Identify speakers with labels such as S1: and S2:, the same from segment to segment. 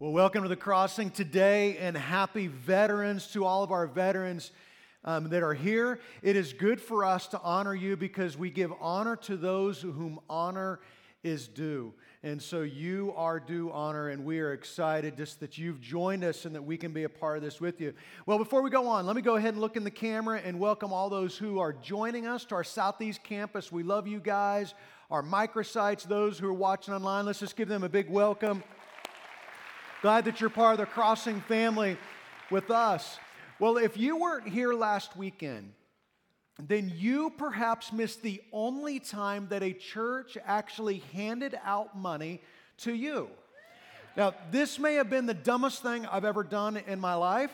S1: Well, welcome to the crossing today, and happy veterans to all of our veterans um, that are here. It is good for us to honor you because we give honor to those whom honor is due. And so you are due honor, and we are excited just that you've joined us and that we can be a part of this with you. Well, before we go on, let me go ahead and look in the camera and welcome all those who are joining us to our Southeast campus. We love you guys, our microsites, those who are watching online. Let's just give them a big welcome. Glad that you're part of the Crossing family with us. Well, if you weren't here last weekend, then you perhaps missed the only time that a church actually handed out money to you. Now, this may have been the dumbest thing I've ever done in my life,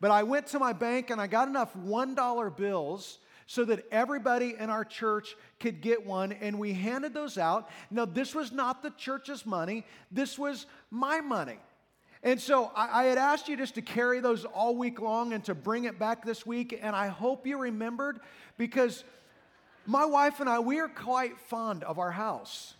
S1: but I went to my bank and I got enough $1 bills so that everybody in our church could get one, and we handed those out. Now, this was not the church's money, this was my money. And so I, I, had asked you just to carry those all week long and to bring it back this week. And I hope you remembered because my wife and I, we are quite fond of our house.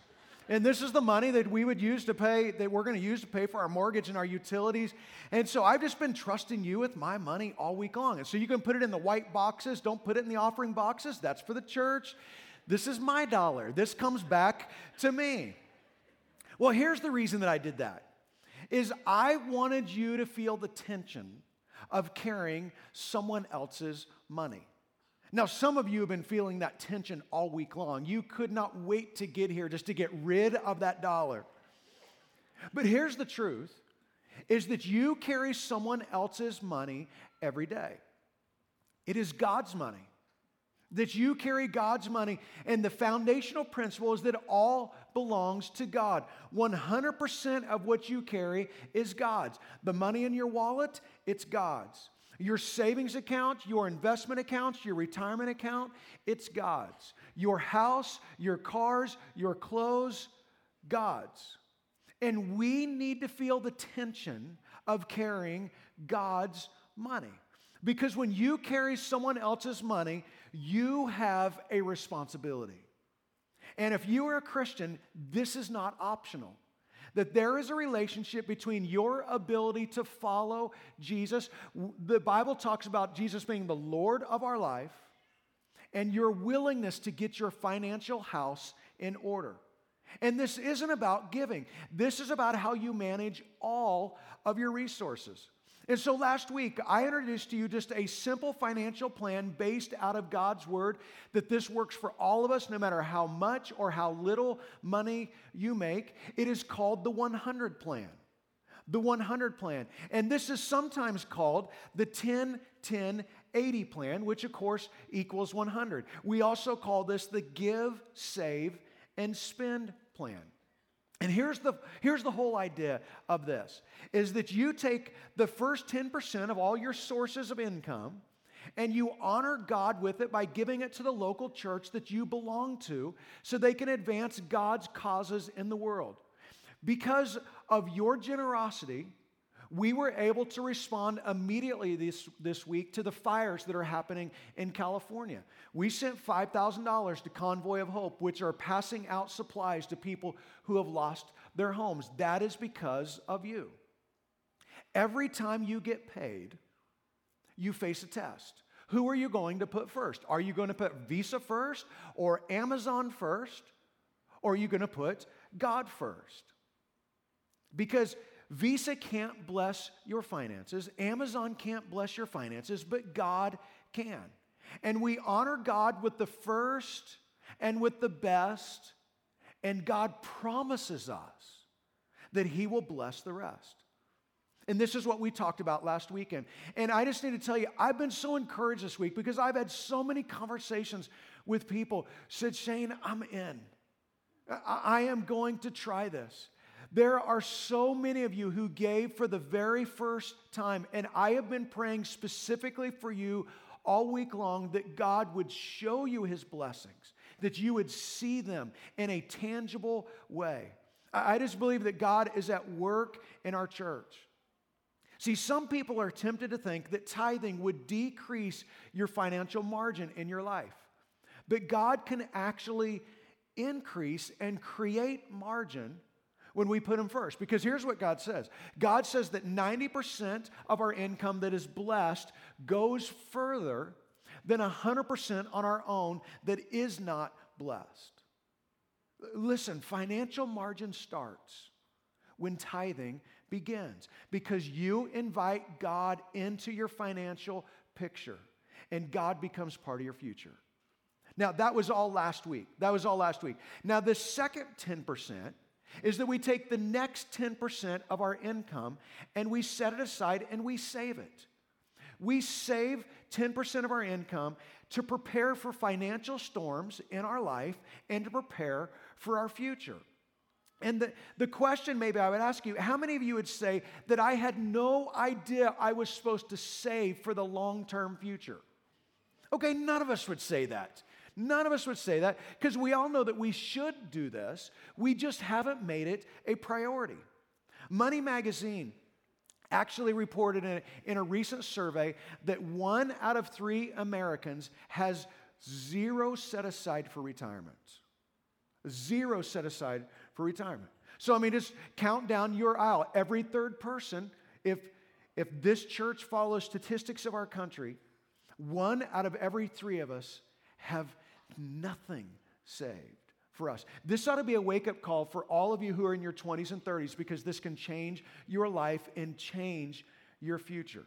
S1: And this is the money that we would use to pay, that we're going to use to pay for our mortgage and our utilities. And so I've just been trusting you with my money all week long. And so you can put it in the white boxes. Don't put it in the offering boxes. That's for the church. This is my dollar. This comes back to me. Well, here's the reason that I did that is I wanted you to feel the tension of carrying someone else's money. Now, some of you have been feeling that tension all week long. You could not wait to get here just to get rid of that dollar. But here's the truth is that you carry someone else's money every day. It is God's money that you carry God's money. And the foundational principle is that all belongs to God. 100% of what you carry is God's. The money in your wallet, it's God's. Your savings account, your investment accounts, your retirement account, it's God's. Your house, your cars, your clothes, God's. And we need to feel the tension of carrying God's money. Because when you carry someone else's money, you have a responsibility. And if you are a Christian, this is not optional. That there is a relationship between your ability to follow Jesus. The Bible talks about Jesus being the Lord of our life and your willingness to get your financial house in order. And this isn't about giving, this is about how you manage all of your resources. And so last week, I introduced to you just a simple financial plan based out of God's Word that this works for all of us, no matter how much or how little money you make. It is called the 100 Plan. The 100 Plan. And this is sometimes called the 10 10 80 Plan, which of course equals 100. We also call this the Give, Save, and Spend Plan. And here's the, here's the whole idea of this is that you take the first 10% of all your sources of income and you honor God with it by giving it to the local church that you belong to so they can advance God's causes in the world. Because of your generosity, we were able to respond immediately this, this week to the fires that are happening in California. We sent $5,000 to Convoy of Hope, which are passing out supplies to people who have lost their homes. That is because of you. Every time you get paid, you face a test. Who are you going to put first? Are you going to put Visa first or Amazon first? Or are you going to put God first? Because Visa can't bless your finances, Amazon can't bless your finances, but God can. And we honor God with the first and with the best, and God promises us that He will bless the rest. And this is what we talked about last weekend. And I just need to tell you, I've been so encouraged this week because I've had so many conversations with people said, Shane, I'm in. I am going to try this. There are so many of you who gave for the very first time, and I have been praying specifically for you all week long that God would show you his blessings, that you would see them in a tangible way. I just believe that God is at work in our church. See, some people are tempted to think that tithing would decrease your financial margin in your life. But God can actually increase and create margin when we put Him first. Because here's what God says God says that 90% of our income that is blessed goes further than 100% on our own that is not blessed. Listen, financial margin starts when tithing begins because you invite God into your financial picture and God becomes part of your future. Now, that was all last week. That was all last week. Now, the second 10% is that we take the next 10% of our income and we set it aside and we save it. We save 10% of our income to prepare for financial storms in our life and to prepare for our future. And the, the question maybe I would ask you how many of you would say that I had no idea I was supposed to save for the long term future? Okay, none of us would say that. None of us would say that because we all know that we should do this. We just haven't made it a priority. Money Magazine actually reported in a, in a recent survey that one out of three Americans has zero set aside for retirement. Zero set aside for retirement. So, I mean, just count down your aisle. Every third person, if, if this church follows statistics of our country, one out of every three of us have nothing saved for us. This ought to be a wake up call for all of you who are in your 20s and 30s because this can change your life and change your future.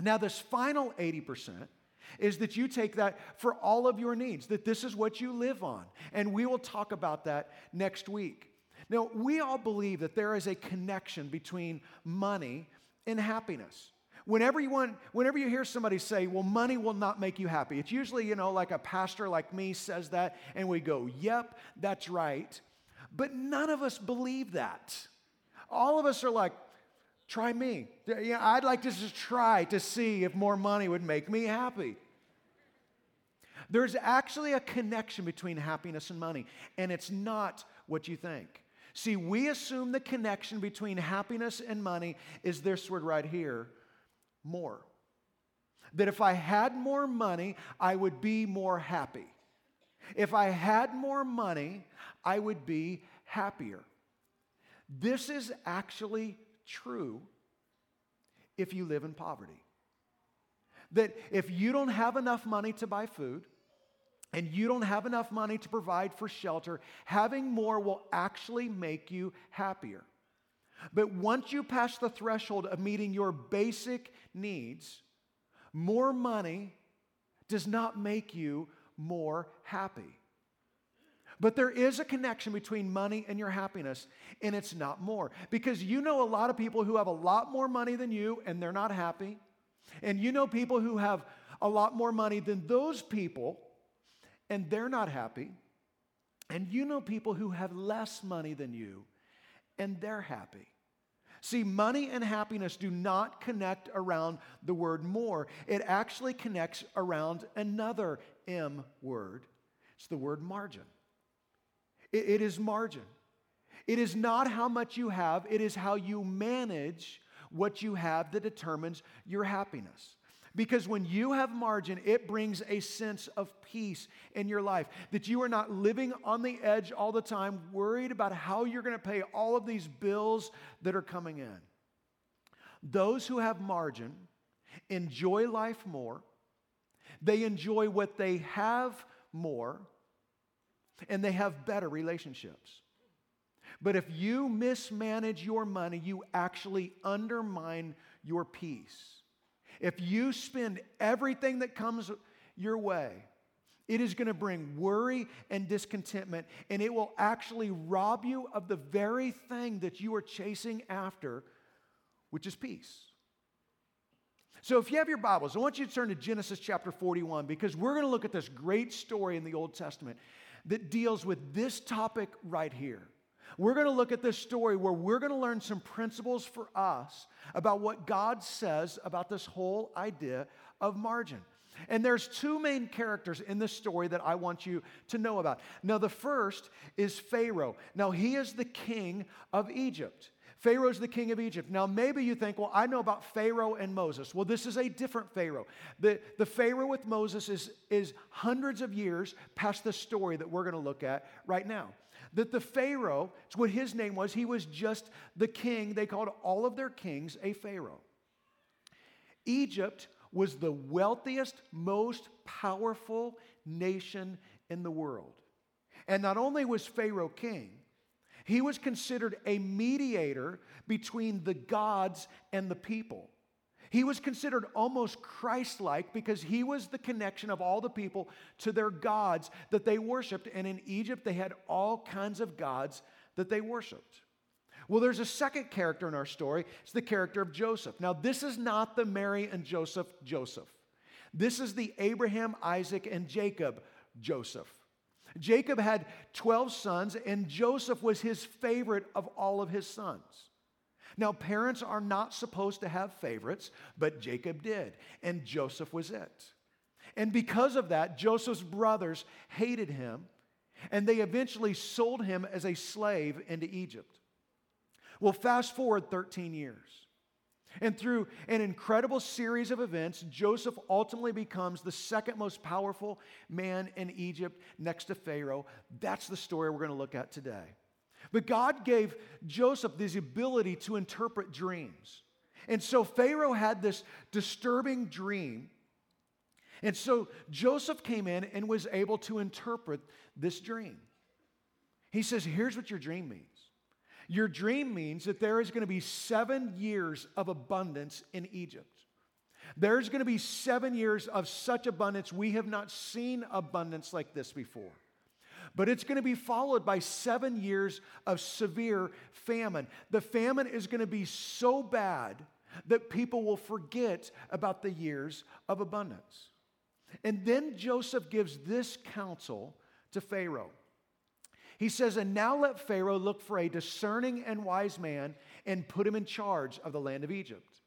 S1: Now, this final 80%, is that you take that for all of your needs, that this is what you live on. And we will talk about that next week. Now, we all believe that there is a connection between money and happiness. Whenever you want, whenever you hear somebody say, well, money will not make you happy, it's usually, you know, like a pastor like me says that, and we go, yep, that's right. But none of us believe that. All of us are like, try me. Yeah, I'd like to just try to see if more money would make me happy. There's actually a connection between happiness and money, and it's not what you think. See, we assume the connection between happiness and money is this word right here more. That if I had more money, I would be more happy. If I had more money, I would be happier. This is actually true if you live in poverty. That if you don't have enough money to buy food, and you don't have enough money to provide for shelter, having more will actually make you happier. But once you pass the threshold of meeting your basic needs, more money does not make you more happy. But there is a connection between money and your happiness, and it's not more. Because you know a lot of people who have a lot more money than you, and they're not happy. And you know people who have a lot more money than those people, and they're not happy. And you know people who have less money than you, and they're happy. See, money and happiness do not connect around the word more. It actually connects around another M word. It's the word margin. it, it is margin. It is not how much you have, it is how you manage what you have that determines your happiness. Because when you have margin, it brings a sense of peace in your life. That you are not living on the edge all the time, worried about how you're going to pay all of these bills that are coming in. Those who have margin enjoy life more, they enjoy what they have more, and they have better relationships. But if you mismanage your money, you actually undermine your peace. If you spend everything that comes your way, it is going to bring worry and discontentment, and it will actually rob you of the very thing that you are chasing after, which is peace. So, if you have your Bibles, I want you to turn to Genesis chapter 41 because we're going to look at this great story in the Old Testament that deals with this topic right here. We're going to look at this story where we're going to learn some principles for us about what God says about this whole idea of margin. And there's two main characters in this story that I want you to know about. Now, the first is Pharaoh. Now, he is the king of Egypt. Pharaoh's the king of Egypt. Now, maybe you think, well, I know about Pharaoh and Moses. Well, this is a different Pharaoh. The, the Pharaoh with Moses is, is hundreds of years past the story that we're going to look at right now. That the Pharaoh, it's what his name was, he was just the king. They called all of their kings a Pharaoh. Egypt was the wealthiest, most powerful nation in the world. And not only was Pharaoh king, he was considered a mediator between the gods and the people. He was considered almost Christ like because he was the connection of all the people to their gods that they worshiped. And in Egypt, they had all kinds of gods that they worshiped. Well, there's a second character in our story. It's the character of Joseph. Now, this is not the Mary and Joseph Joseph. This is the Abraham, Isaac, and Jacob Joseph. Jacob had 12 sons, and Joseph was his favorite of all of his sons. Now, parents are not supposed to have favorites, but Jacob did, and Joseph was it. And because of that, Joseph's brothers hated him, and they eventually sold him as a slave into Egypt. Well, fast forward 13 years. And through an incredible series of events, Joseph ultimately becomes the second most powerful man in Egypt next to Pharaoh. That's the story we're going to look at today. But God gave Joseph this ability to interpret dreams. And so Pharaoh had this disturbing dream. And so Joseph came in and was able to interpret this dream. He says, Here's what your dream means. Your dream means that there is going to be seven years of abundance in Egypt. There's going to be seven years of such abundance. We have not seen abundance like this before. But it's going to be followed by seven years of severe famine. The famine is going to be so bad that people will forget about the years of abundance. And then Joseph gives this counsel to Pharaoh. He says, And now let Pharaoh look for a discerning and wise man and put him in charge of the land of Egypt.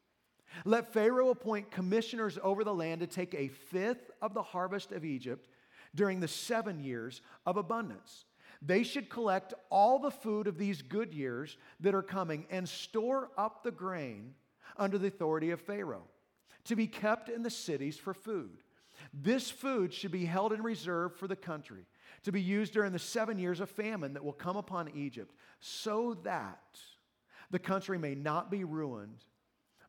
S1: Let Pharaoh appoint commissioners over the land to take a fifth of the harvest of Egypt during the seven years of abundance. They should collect all the food of these good years that are coming and store up the grain under the authority of Pharaoh to be kept in the cities for food. This food should be held in reserve for the country to be used during the seven years of famine that will come upon Egypt, so that the country may not be ruined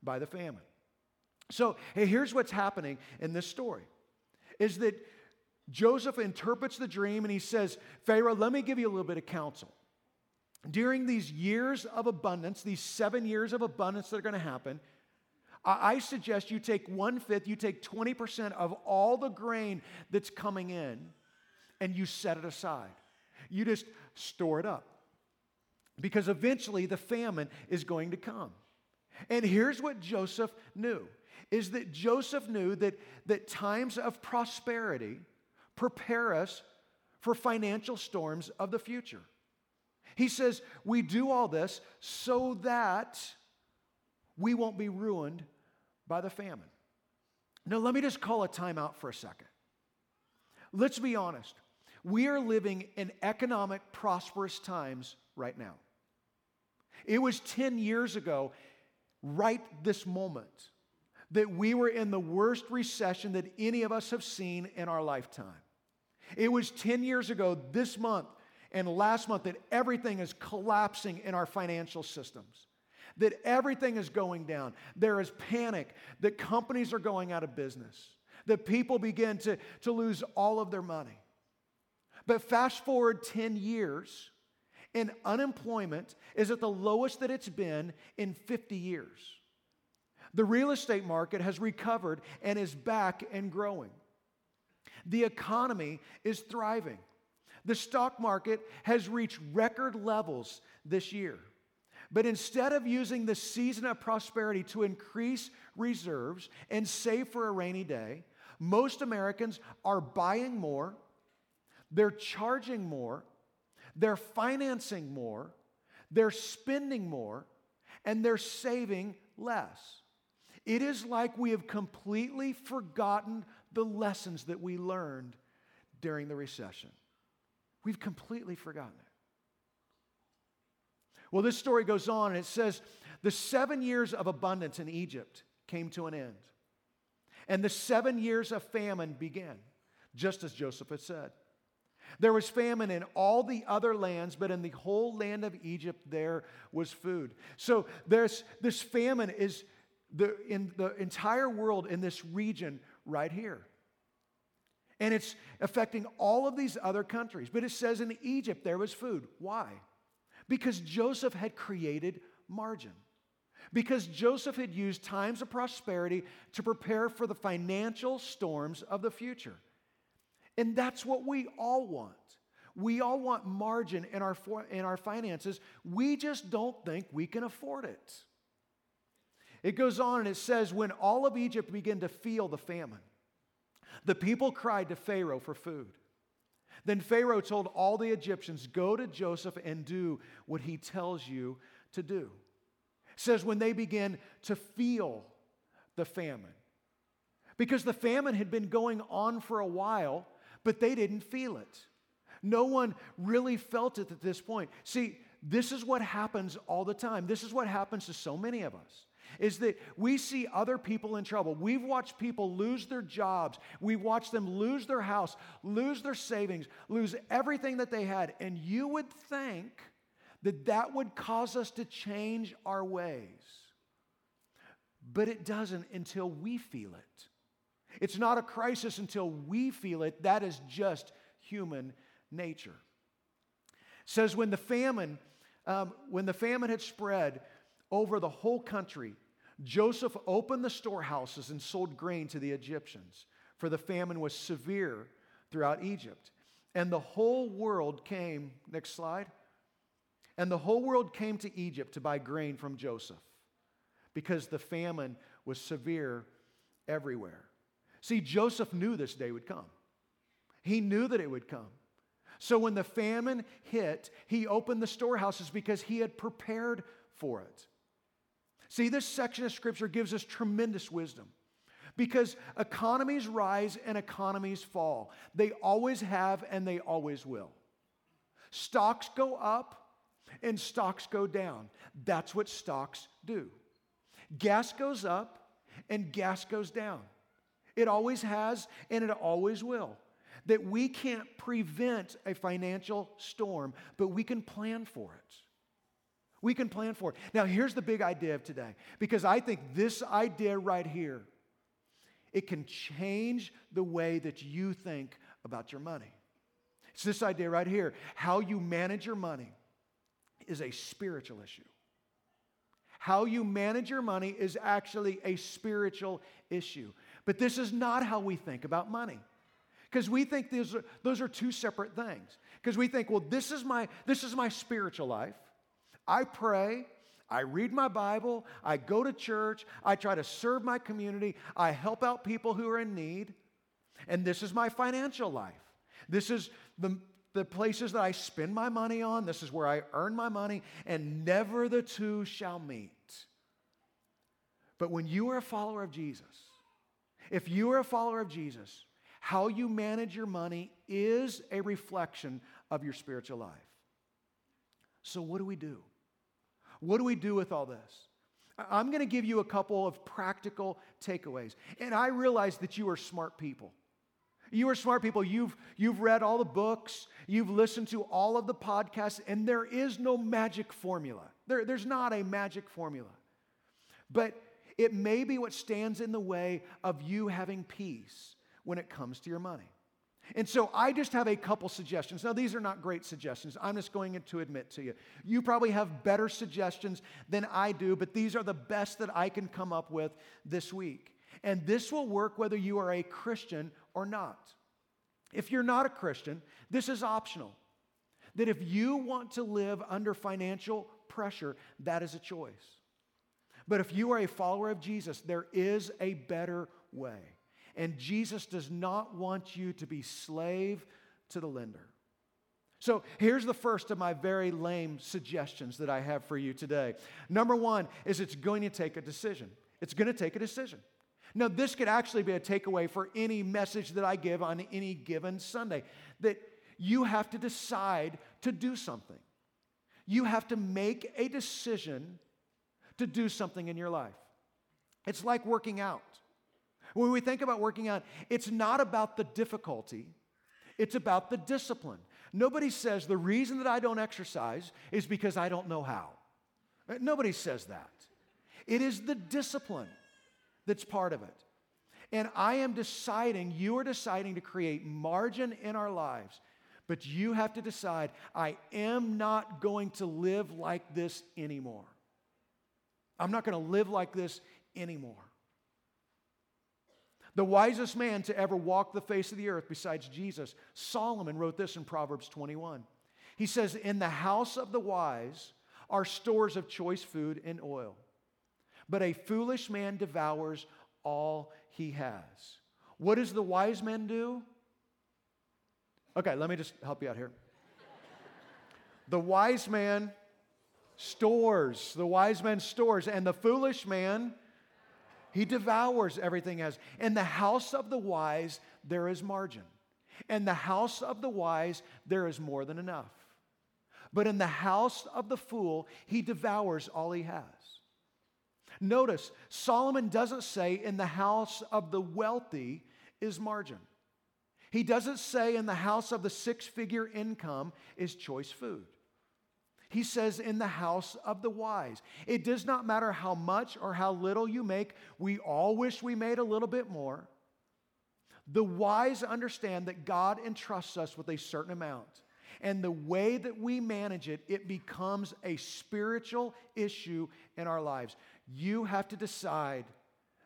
S1: by the famine. So hey, here's what's happening in this story is that Joseph interprets the dream and he says, Pharaoh, let me give you a little bit of counsel. During these years of abundance, these seven years of abundance that are going to happen, I suggest you take one fifth, you take 20% of all the grain that's coming in and you set it aside. You just store it up. Because eventually the famine is going to come. And here's what Joseph knew is that Joseph knew that, that times of prosperity prepare us for financial storms of the future. He says, We do all this so that we won't be ruined by the famine. Now, let me just call a timeout for a second. Let's be honest. We are living in economic prosperous times right now. It was 10 years ago, right this moment, that we were in the worst recession that any of us have seen in our lifetime. It was 10 years ago this month and last month that everything is collapsing in our financial systems, that everything is going down. There is panic, that companies are going out of business, that people begin to, to lose all of their money. But fast forward 10 years, and unemployment is at the lowest that it's been in 50 years. The real estate market has recovered and is back and growing. The economy is thriving. The stock market has reached record levels this year. But instead of using the season of prosperity to increase reserves and save for a rainy day, most Americans are buying more they're charging more, they're financing more, they're spending more, and they're saving less. It is like we have completely forgotten the lessons that we learned during the recession. We've completely forgotten it. Well, this story goes on and it says the seven years of abundance in Egypt came to an end. And the seven years of famine began, just as Joseph had said. There was famine in all the other lands, but in the whole land of Egypt there was food. So there's this famine is the, in the entire world in this region right here. And it's affecting all of these other countries. But it says in Egypt there was food. Why? Because Joseph had created margin. Because Joseph had used times of prosperity to prepare for the financial storms of the future. And that's what we all want. We all want margin in our, in our finances. We just don't think we can afford it. It goes on and it says, when all of Egypt began to feel the famine, the people cried to Pharaoh for food. Then Pharaoh told all the Egyptians, Go to Joseph and do what he tells you to do. It says, when they began to feel the famine, because the famine had been going on for a while, but they didn't feel it. No one really felt it at this point. See, this is what happens all the time. This is what happens to so many of us. Is that we see other people in trouble. We've watched people lose their jobs. We've watched them lose their house, lose their savings, lose everything that they had. And you would think that that would cause us to change our ways. But it doesn't until we feel it. It's not a crisis until we feel it. That is just human nature. It says when the famine, um, when the famine had spread over the whole country, Joseph opened the storehouses and sold grain to the Egyptians, for the famine was severe throughout Egypt. And the whole world came, next slide, and the whole world came to Egypt to buy grain from Joseph because the famine was severe everywhere. See, Joseph knew this day would come. He knew that it would come. So when the famine hit, he opened the storehouses because he had prepared for it. See, this section of scripture gives us tremendous wisdom because economies rise and economies fall. They always have and they always will. Stocks go up and stocks go down. That's what stocks do. Gas goes up and gas goes down. It always has and it always will. That we can't prevent a financial storm, but we can plan for it. We can plan for it. Now, here's the big idea of today, because I think this idea right here, it can change the way that you think about your money. It's this idea right here. How you manage your money is a spiritual issue. How you manage your money is actually a spiritual issue. But this is not how we think about money. Because we think those are, those are two separate things. Because we think, well, this is, my, this is my spiritual life. I pray, I read my Bible, I go to church, I try to serve my community, I help out people who are in need, and this is my financial life. This is the, the places that I spend my money on, this is where I earn my money, and never the two shall meet. But when you are a follower of Jesus, if you are a follower of Jesus, how you manage your money is a reflection of your spiritual life. So, what do we do? What do we do with all this? I'm going to give you a couple of practical takeaways. And I realize that you are smart people. You are smart people. You've, you've read all the books, you've listened to all of the podcasts, and there is no magic formula. There, there's not a magic formula. But it may be what stands in the way of you having peace when it comes to your money. And so I just have a couple suggestions. Now, these are not great suggestions. I'm just going to admit to you. You probably have better suggestions than I do, but these are the best that I can come up with this week. And this will work whether you are a Christian or not. If you're not a Christian, this is optional. That if you want to live under financial pressure, that is a choice. But if you are a follower of Jesus, there is a better way. And Jesus does not want you to be slave to the lender. So here's the first of my very lame suggestions that I have for you today. Number one is it's going to take a decision. It's going to take a decision. Now, this could actually be a takeaway for any message that I give on any given Sunday that you have to decide to do something. you have to make a decision to do something in your life. It's like working out. When we think about working out, it's not about the difficulty, it's about the discipline. Nobody says the reason that I don't exercise is because I don't know how. Uh, nobody says that. It is the discipline that's part of it. And I am deciding, you are deciding to create margin in our lives. But you have to decide, I am not going to live like this anymore. I'm not going to live like this anymore. The wisest man to ever walk the face of the earth besides Jesus, Solomon wrote this in Proverbs 21. He says, In the house of the wise are stores of choice food and oil, but a foolish man devours all he has. What does the wise man do? Okay, let me just help you out here. the wise man stores, the wise man stores, and the foolish man, he devours everything as. In the house of the wise, there is margin. In the house of the wise, there is more than enough. But in the house of the fool, he devours all he has. Notice, Solomon doesn't say in the house of the wealthy is margin. He doesn't say in the house of the six figure income is choice food. He says in the house of the wise. It does not matter how much or how little you make, we all wish we made a little bit more. The wise understand that God entrusts us with a certain amount. And the way that we manage it, it becomes a spiritual issue in our lives. You have to decide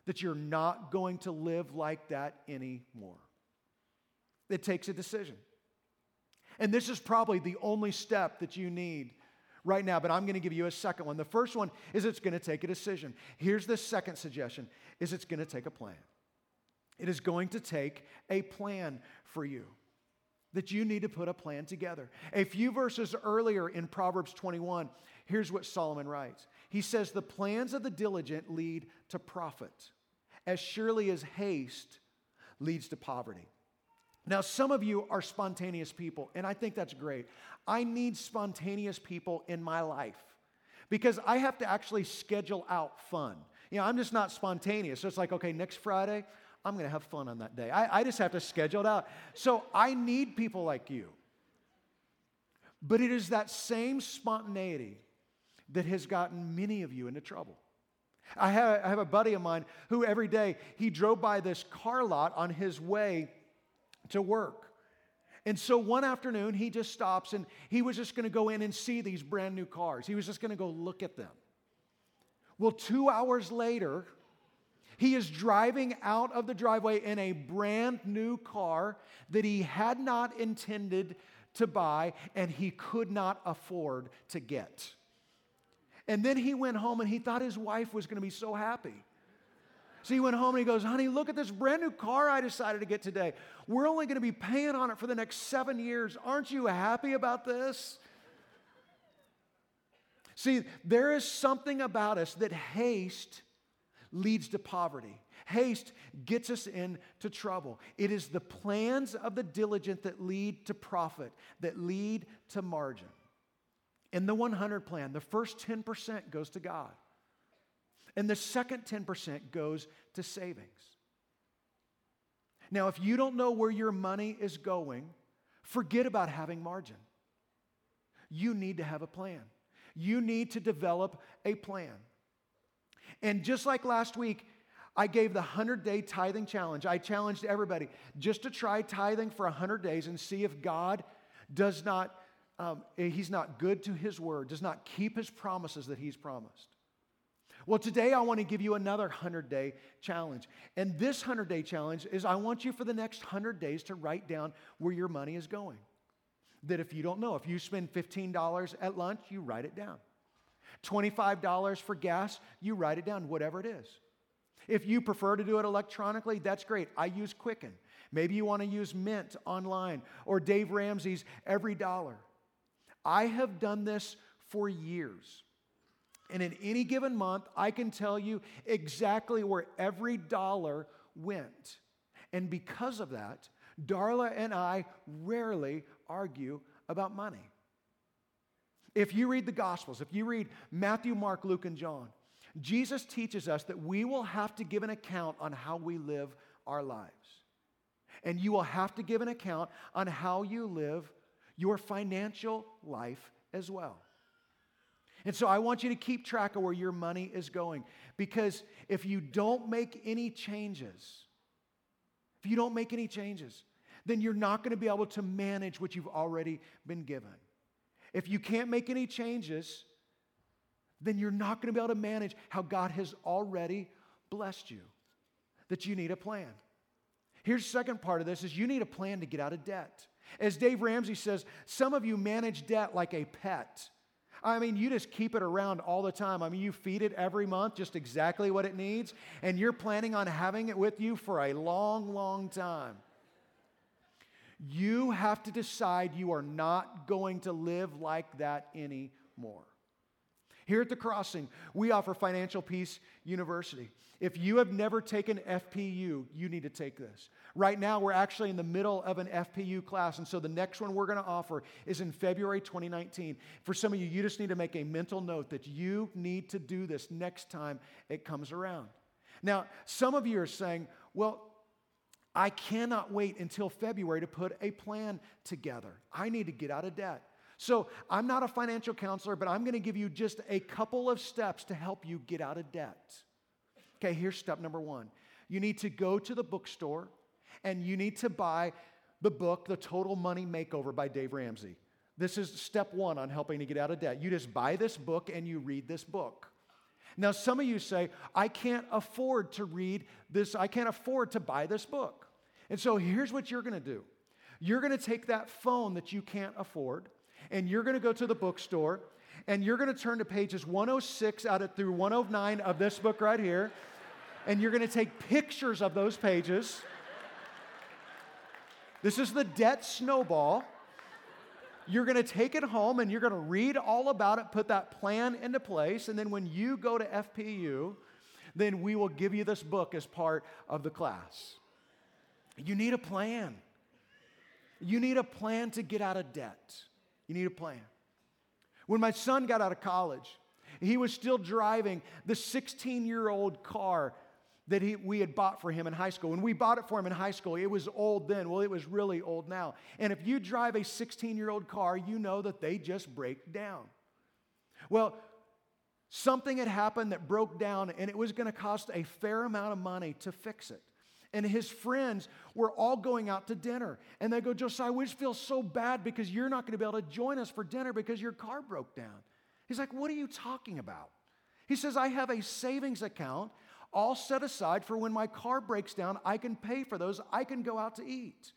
S1: that you're not going to live like that anymore. It takes a decision. And this is probably the only step that you need right now, but I'm going to give you a second one. The first one is it's going to take a decision. Here's the second suggestion is it's going to take a plan. It is going to take a plan for you. That you need to put a plan together. A few verses earlier in Proverbs 21, here's what Solomon writes. He says, The plans of the diligent lead to profit, as surely as haste leads to poverty. Now, some of you are spontaneous people, and I think that's great. I need spontaneous people in my life because I have to actually schedule out fun. You know, I'm just not spontaneous. So it's like, okay, next Friday, I'm going to have fun on that day. I, I just have to schedule it out. So I need people like you. But it is that same spontaneity that has gotten many of you into trouble. I have, I have a buddy of mine who every day he drove by this car lot on his way to work. And so one afternoon, he just stops and he was just going to go in and see these brand new cars. He was just going to go look at them. Well, two hours later, he is driving out of the driveway in a brand new car that he had not intended to buy and he could not afford to get. And then he went home and he thought his wife was going to be so happy. So he went home and he goes, Honey, look at this brand new car I decided to get today. We're only going to be paying on it for the next seven years. Aren't you happy about this? See, there is something about us that haste leads to poverty. Haste gets us into trouble. It is the plans of the diligent that lead to profit, that lead to margin. In the 100 plan, the first 10% goes to God. And the second 10% goes to savings. Now, if you don't know where your money is going, forget about having margin. You need to have a plan. You need to develop a plan. And just like last week, I gave the 100 day tithing challenge. I challenged everybody just to try tithing for 100 days and see if God does not, um, He's not good to His word, does not keep His promises that He's promised. Well, today I want to give you another 100 day challenge. And this 100 day challenge is I want you for the next 100 days to write down where your money is going. That if you don't know, if you spend $15 at lunch, you write it down. $25 for gas, you write it down, whatever it is. If you prefer to do it electronically, that's great. I use Quicken. Maybe you want to use Mint online or Dave Ramsey's Every Dollar. I have done this for years. And in any given month, I can tell you exactly where every dollar went. And because of that, Darla and I rarely argue about money. If you read the Gospels, if you read Matthew, Mark, Luke, and John, Jesus teaches us that we will have to give an account on how we live our lives. And you will have to give an account on how you live your financial life as well. And so I want you to keep track of where your money is going because if you don't make any changes, if you don't make any changes, then you're not going to be able to manage what you've already been given. If you can't make any changes, then you're not going to be able to manage how God has already blessed you. That you need a plan. Here's the second part of this is you need a plan to get out of debt. As Dave Ramsey says, some of you manage debt like a pet. I mean, you just keep it around all the time. I mean, you feed it every month just exactly what it needs, and you're planning on having it with you for a long, long time. You have to decide you are not going to live like that anymore. Here at the Crossing, we offer Financial Peace University. If you have never taken FPU, you need to take this. Right now, we're actually in the middle of an FPU class, and so the next one we're going to offer is in February 2019. For some of you, you just need to make a mental note that you need to do this next time it comes around. Now, some of you are saying, well, I cannot wait until February to put a plan together. I need to get out of debt. So, I'm not a financial counselor, but I'm going to give you just a couple of steps to help you get out of debt. Okay, here's step number one you need to go to the bookstore and you need to buy the book, The Total Money Makeover by Dave Ramsey. This is step one on helping to get out of debt. You just buy this book and you read this book. Now, some of you say, I can't afford to read this, I can't afford to buy this book. And so here's what you're to do you're to take that phone that you can't afford, and you're going to go to the bookstore, and you're going to turn to pages 106 out of through 109 of this book right here, and you're going to take pictures of those pages. This is the debt snowball. You're going to take it home and you're going to read all about it, put that plan into place, and then when you go to FPU, then we will give you this book as part of the class. You need a plan. You need a plan to get out of debt. You need a plan. When my son got out of college, he was still driving the 16 year old car that he, we had bought for him in high school. When we bought it for him in high school, it was old then. Well, it was really old now. And if you drive a 16 year old car, you know that they just break down. Well, something had happened that broke down, and it was going to cost a fair amount of money to fix it and his friends were all going out to dinner. And they go, Josiah, we just feel so bad because you're not going to be able to join us for dinner because your car broke down. He's like, What are you talking about? He says, I have a savings account all set aside for when my car breaks down, I can pay for those, I can go out to eat.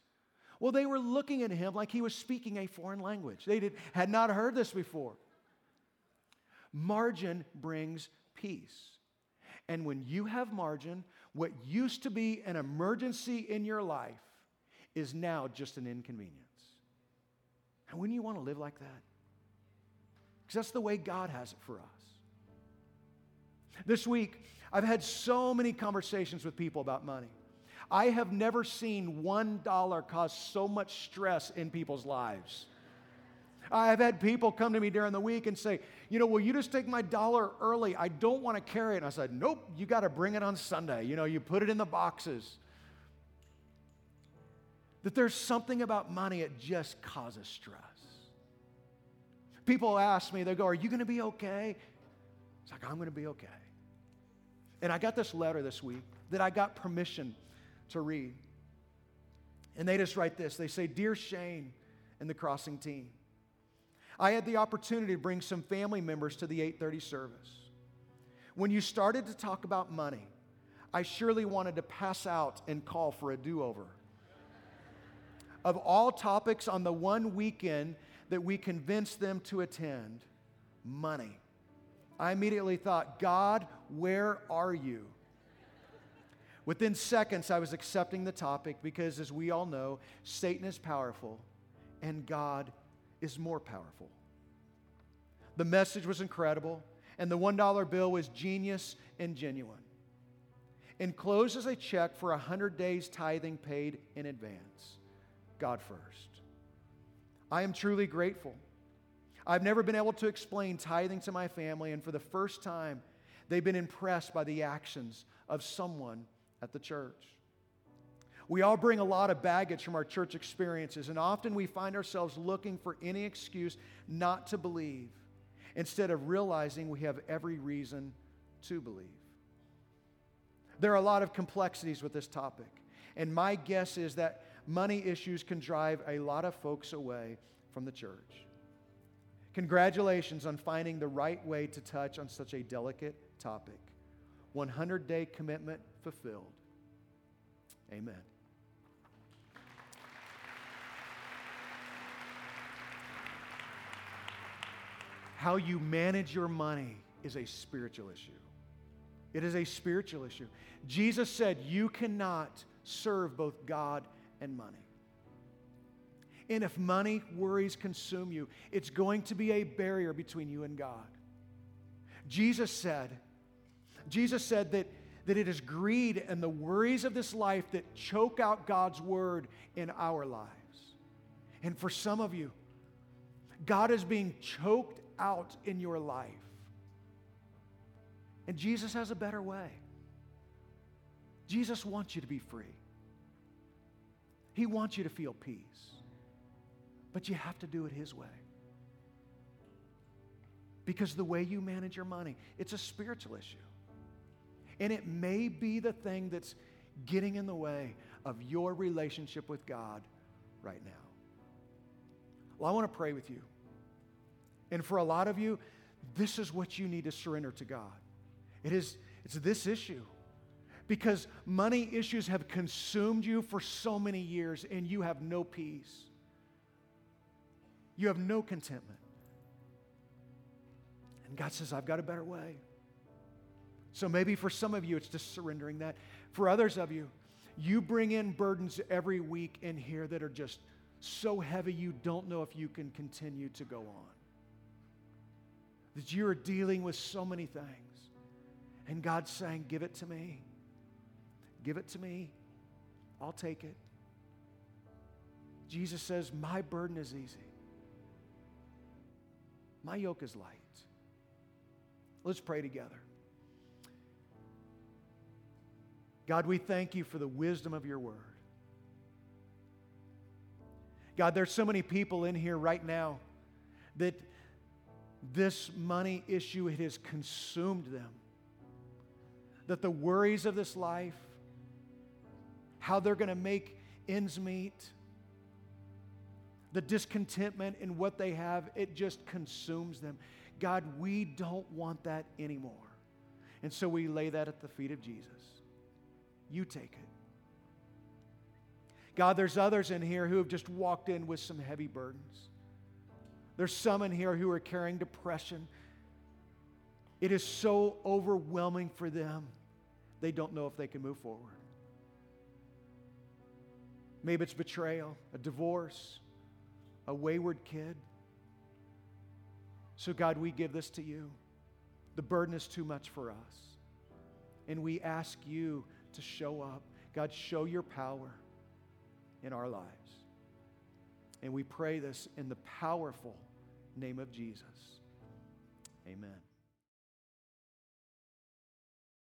S1: Well, they were looking at him like he was speaking a foreign language. They did, had not heard this before. Margin brings peace. And when you have margin, what used to be an emergency in your life is now just an inconvenience. And wouldn't you want to live like that? Because that's the way God has it for us. This week, I've had so many conversations with people about money. I have never seen $1 cause so much stress in people's lives. I've had people come to me during the week and say, you know, will you just take my dollar early? I don't want to carry it. And I said, nope, you got to bring it on Sunday. You know, you put it in the boxes. That there's something about money, it just causes stress. People ask me, they go, Are you going to be okay? It's like, I'm going to be okay. And I got this letter this week that I got permission to read. And they just write this they say, Dear Shane and the crossing team, I had the opportunity to bring some family members to the 830 service. When you started to talk about money, I surely wanted to pass out and call for a do over. Of all topics on the one weekend that we convinced them to attend, money. I immediately thought, God, where are you? Within seconds, I was accepting the topic because, as we all know, Satan is powerful and God is more powerful. The message was incredible, and the $1 bill was genius and genuine. Enclosed a check for 100 days tithing paid in advance. God first. I am truly grateful. I've never been able to explain tithing to my family, and for the first time, they've been impressed by the actions of someone at the church. We all bring a lot of baggage from our church experiences, and often we find ourselves looking for any excuse not to believe instead of realizing we have every reason to believe. There are a lot of complexities with this topic, and my guess is that money issues can drive a lot of folks away from the church. Congratulations on finding the right way to touch on such a delicate topic. 100 day commitment fulfilled. Amen. How you manage your money is a spiritual issue. It is a spiritual issue. Jesus said, You cannot serve both God and money. And if money worries consume you, it's going to be a barrier between you and God. Jesus said, Jesus said that, that it is greed and the worries of this life that choke out God's word in our lives. And for some of you, God is being choked out in your life. And Jesus has a better way. Jesus wants you to be free. He wants you to feel peace. But you have to do it His way. Because the way you manage your money, it's a spiritual issue. And it may be the thing that's getting in the way of your relationship with God right now. Well, I want to pray with you. And for a lot of you, this is what you need to surrender to God. It is it's this issue. Because money issues have consumed you for so many years and you have no peace. You have no contentment. And God says, I've got a better way. So maybe for some of you, it's just surrendering that. For others of you, you bring in burdens every week in here that are just so heavy you don't know if you can continue to go on. That you are dealing with so many things. And God's saying, Give it to me. Give it to me. I'll take it. Jesus says, My burden is easy, my yoke is light. Let's pray together. God, we thank you for the wisdom of your word. God, there's so many people in here right now that this money issue it has consumed them. That the worries of this life, how they're going to make ends meet, the discontentment in what they have, it just consumes them. God, we don't want that anymore. And so we lay that at the feet of Jesus. You take it. God, there's others in here who have just walked in with some heavy burdens. There's some in here who are carrying depression. It is so overwhelming for them, they don't know if they can move forward. Maybe it's betrayal, a divorce, a wayward kid. So, God, we give this to you. The burden is too much for us. And we ask you to show up. God, show your power in our lives. And we pray this in the powerful name of Jesus. Amen.